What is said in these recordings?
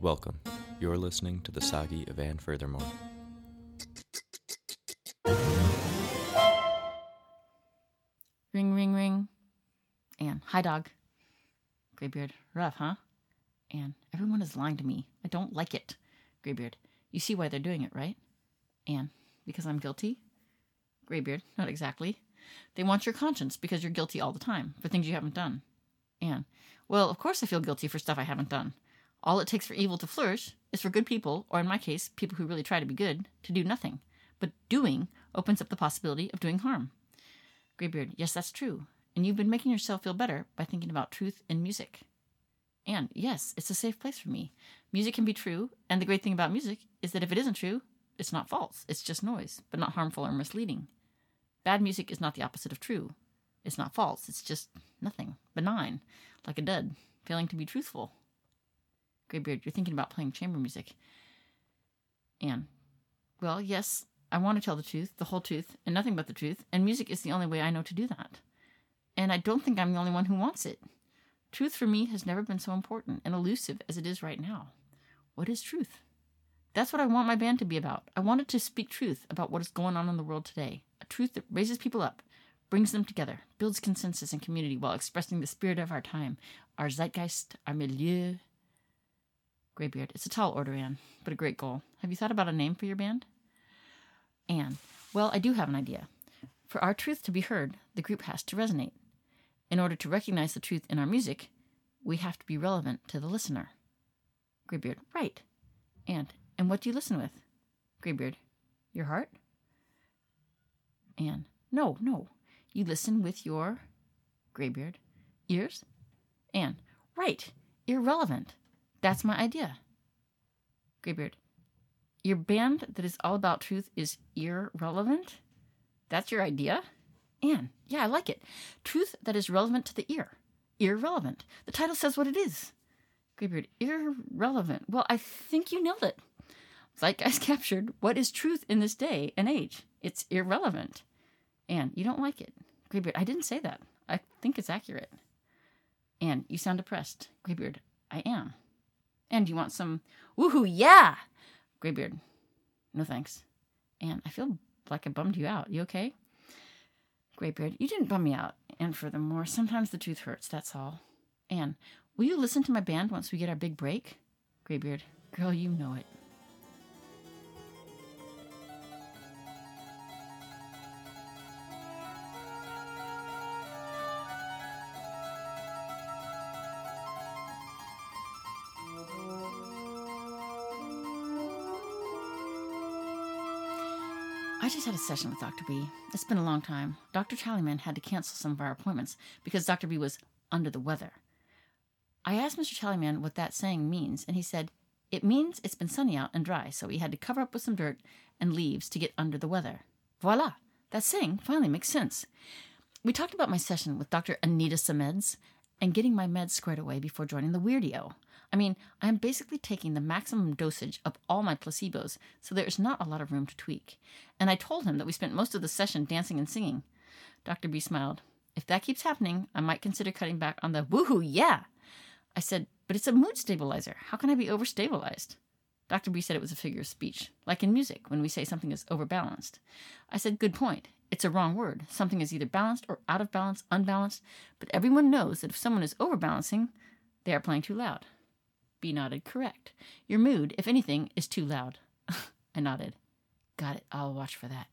Welcome. You're listening to the Sagi of Anne Furthermore. Ring, ring, ring. Anne, hi, dog. Graybeard, rough, huh? Anne, everyone is lying to me. I don't like it. Graybeard, you see why they're doing it, right? Anne, because I'm guilty? Graybeard, not exactly. They want your conscience because you're guilty all the time for things you haven't done. Anne, well, of course I feel guilty for stuff I haven't done. All it takes for evil to flourish is for good people, or in my case, people who really try to be good, to do nothing. But doing opens up the possibility of doing harm. Graybeard, yes, that's true. And you've been making yourself feel better by thinking about truth in music. And yes, it's a safe place for me. Music can be true, and the great thing about music is that if it isn't true, it's not false. It's just noise, but not harmful or misleading. Bad music is not the opposite of true. It's not false. It's just nothing. Benign, like a dud, failing to be truthful. Graybeard, you're thinking about playing chamber music. Anne, well, yes, I want to tell the truth, the whole truth, and nothing but the truth, and music is the only way I know to do that. And I don't think I'm the only one who wants it. Truth for me has never been so important and elusive as it is right now. What is truth? That's what I want my band to be about. I want it to speak truth about what is going on in the world today. A truth that raises people up, brings them together, builds consensus and community while expressing the spirit of our time, our zeitgeist, our milieu. Graybeard, it's a tall order, Anne, but a great goal. Have you thought about a name for your band? Anne, well, I do have an idea. For our truth to be heard, the group has to resonate. In order to recognize the truth in our music, we have to be relevant to the listener. Graybeard, right. And and what do you listen with? Graybeard, your heart? Anne, no, no. You listen with your Graybeard, ears? Anne, right. Irrelevant. That's my idea. Graybeard, your band that is all about truth is irrelevant? That's your idea? Anne, yeah, I like it. Truth that is relevant to the ear. Irrelevant. The title says what it is. Graybeard, irrelevant. Well, I think you nailed it. Zeitgeist captured what is truth in this day and age. It's irrelevant. Anne, you don't like it. Graybeard, I didn't say that. I think it's accurate. Anne, you sound depressed. Graybeard, I am. And you want some woohoo, yeah! Graybeard, no thanks. Anne, I feel like I bummed you out. You okay? Graybeard, you didn't bum me out. And furthermore, sometimes the truth hurts, that's all. Anne, will you listen to my band once we get our big break? Graybeard, girl, you know it. Just had a session with Dr. B. It's been a long time. Dr. Tallyman had to cancel some of our appointments because Dr. B was under the weather. I asked Mr. Tallyman what that saying means, and he said, It means it's been sunny out and dry, so he had to cover up with some dirt and leaves to get under the weather. Voila! That saying finally makes sense. We talked about my session with Dr. Anita Sameds and getting my meds squared away before joining the Weirdio. I mean, I am basically taking the maximum dosage of all my placebos, so there is not a lot of room to tweak. And I told him that we spent most of the session dancing and singing. Dr. B smiled. If that keeps happening, I might consider cutting back on the woohoo, yeah. I said, but it's a mood stabilizer. How can I be overstabilized? Dr. B said it was a figure of speech, like in music when we say something is overbalanced. I said, good point. It's a wrong word. Something is either balanced or out of balance, unbalanced, but everyone knows that if someone is overbalancing, they are playing too loud. B nodded. Correct. Your mood, if anything, is too loud. I nodded. Got it. I'll watch for that.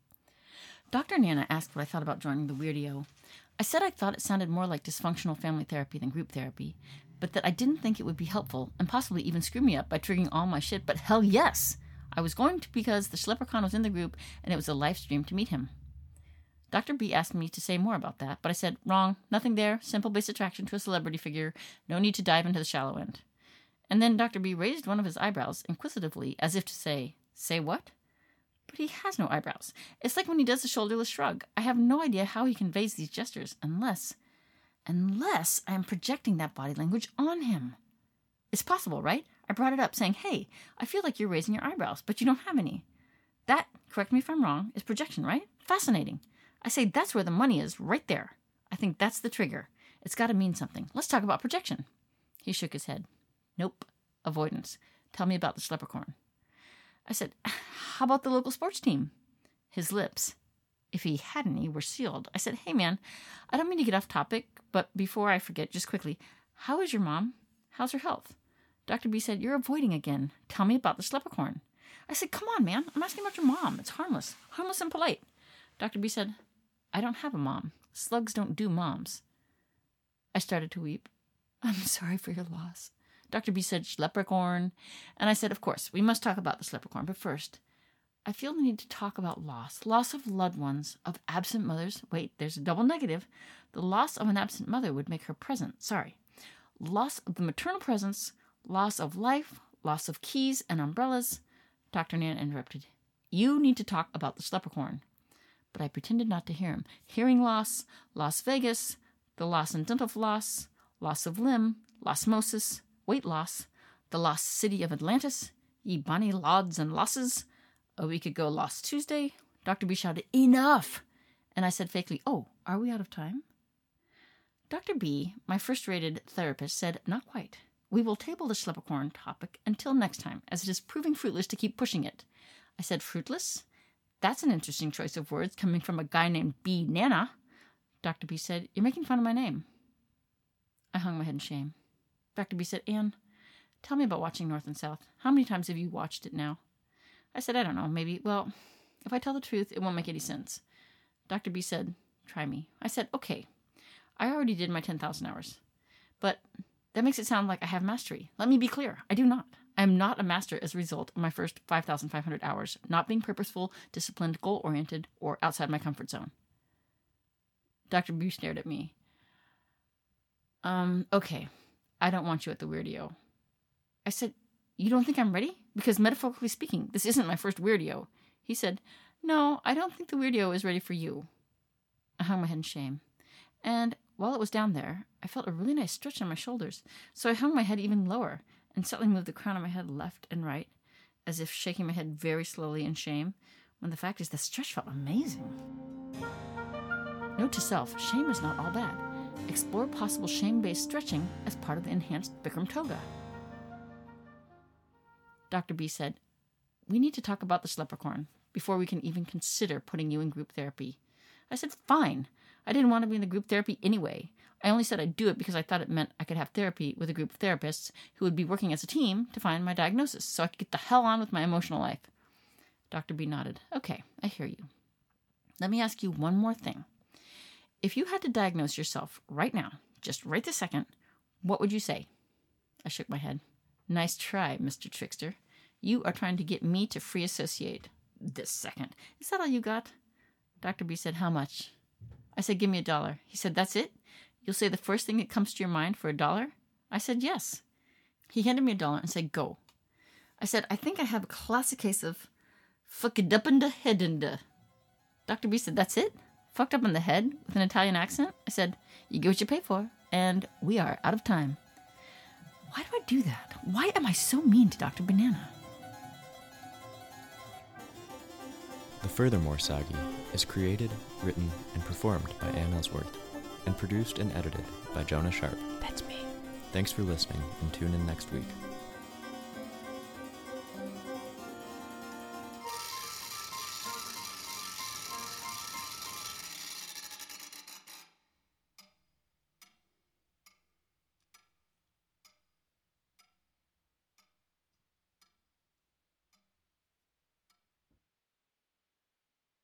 Dr. Nana asked what I thought about joining the Weirdio. I said I thought it sounded more like dysfunctional family therapy than group therapy, but that I didn't think it would be helpful and possibly even screw me up by triggering all my shit, but hell yes! I was going to because the Schleppercorn was in the group and it was a live stream to meet him. Dr. B asked me to say more about that, but I said, wrong, nothing there, simple base attraction to a celebrity figure, no need to dive into the shallow end. And then Dr. B raised one of his eyebrows inquisitively, as if to say, Say what? But he has no eyebrows. It's like when he does the shoulderless shrug. I have no idea how he conveys these gestures unless. unless I am projecting that body language on him. It's possible, right? I brought it up saying, Hey, I feel like you're raising your eyebrows, but you don't have any. That, correct me if I'm wrong, is projection, right? Fascinating. I say, That's where the money is, right there. I think that's the trigger. It's got to mean something. Let's talk about projection. He shook his head. Nope. Avoidance. Tell me about the Schleppercorn. I said, How about the local sports team? His lips, if he had any, were sealed. I said, Hey, man, I don't mean to get off topic, but before I forget, just quickly, how is your mom? How's her health? Dr. B said, You're avoiding again. Tell me about the Schleppercorn. I said, Come on, man. I'm asking about your mom. It's harmless. Harmless and polite. Dr. B said, I don't have a mom. Slugs don't do moms. I started to weep. I'm sorry for your loss. Dr. B said, Schleppercorn. And I said, Of course, we must talk about the Schleppercorn, but first, I feel the need to talk about loss. Loss of loved ones, of absent mothers. Wait, there's a double negative. The loss of an absent mother would make her present. Sorry. Loss of the maternal presence, loss of life, loss of keys and umbrellas. Dr. Nan interrupted. You need to talk about the Schleppercorn. But I pretended not to hear him. Hearing loss, Las Vegas, the loss and dental loss, loss of limb, losmosis, weight loss, the lost city of Atlantis, ye bonny lauds and losses. A week ago, lost Tuesday. Dr. B shouted, Enough! And I said fakely, Oh, are we out of time? Dr. B, my first rated therapist, said, Not quite. We will table the Schleppercorn topic until next time, as it is proving fruitless to keep pushing it. I said, Fruitless? That's an interesting choice of words coming from a guy named B. Nana. Dr. B said, You're making fun of my name. I hung my head in shame. Dr. B said, Anne, tell me about watching North and South. How many times have you watched it now? I said, I don't know, maybe. Well, if I tell the truth, it won't make any sense. Dr. B said, Try me. I said, Okay. I already did my 10,000 hours. But that makes it sound like I have mastery. Let me be clear I do not. I am not a master as a result of my first 5,500 hours, not being purposeful, disciplined, goal oriented, or outside my comfort zone. Dr. B stared at me. Um, okay. I don't want you at the weirdo. I said, You don't think I'm ready? Because metaphorically speaking, this isn't my first weirdo. He said, No, I don't think the weirdo is ready for you. I hung my head in shame. And while it was down there, I felt a really nice stretch on my shoulders, so I hung my head even lower and slightly moved the crown of my head left and right, as if shaking my head very slowly in shame, when the fact is the stretch felt amazing. Note to self shame is not all bad. Explore possible shame based stretching as part of the enhanced Bikram toga. Dr. B said, We need to talk about the Schleppercorn before we can even consider putting you in group therapy. I said, Fine. I didn't want to be in the group therapy anyway. I only said I'd do it because I thought it meant I could have therapy with a group of therapists who would be working as a team to find my diagnosis so I could get the hell on with my emotional life. Dr. B nodded. Okay, I hear you. Let me ask you one more thing. If you had to diagnose yourself right now, just right this second, what would you say? I shook my head. Nice try, Mr. Trickster. You are trying to get me to free associate. This second. Is that all you got? Dr. B said, How much? I said, Give me a dollar. He said, That's it? You'll say the first thing that comes to your mind for a dollar? I said, Yes. He handed me a dollar and said, Go. I said, I think I have a classic case of fucked up in the head in the. Dr. B said, That's it? Fucked up in the head with an Italian accent? I said, You get what you pay for. And we are out of time. Why do I do that? Why am I so mean to Dr. Banana? The Furthermore Sagi is created, written, and performed by Ann Ellsworth, and produced and edited by Jonah Sharp. That's me. Thanks for listening, and tune in next week.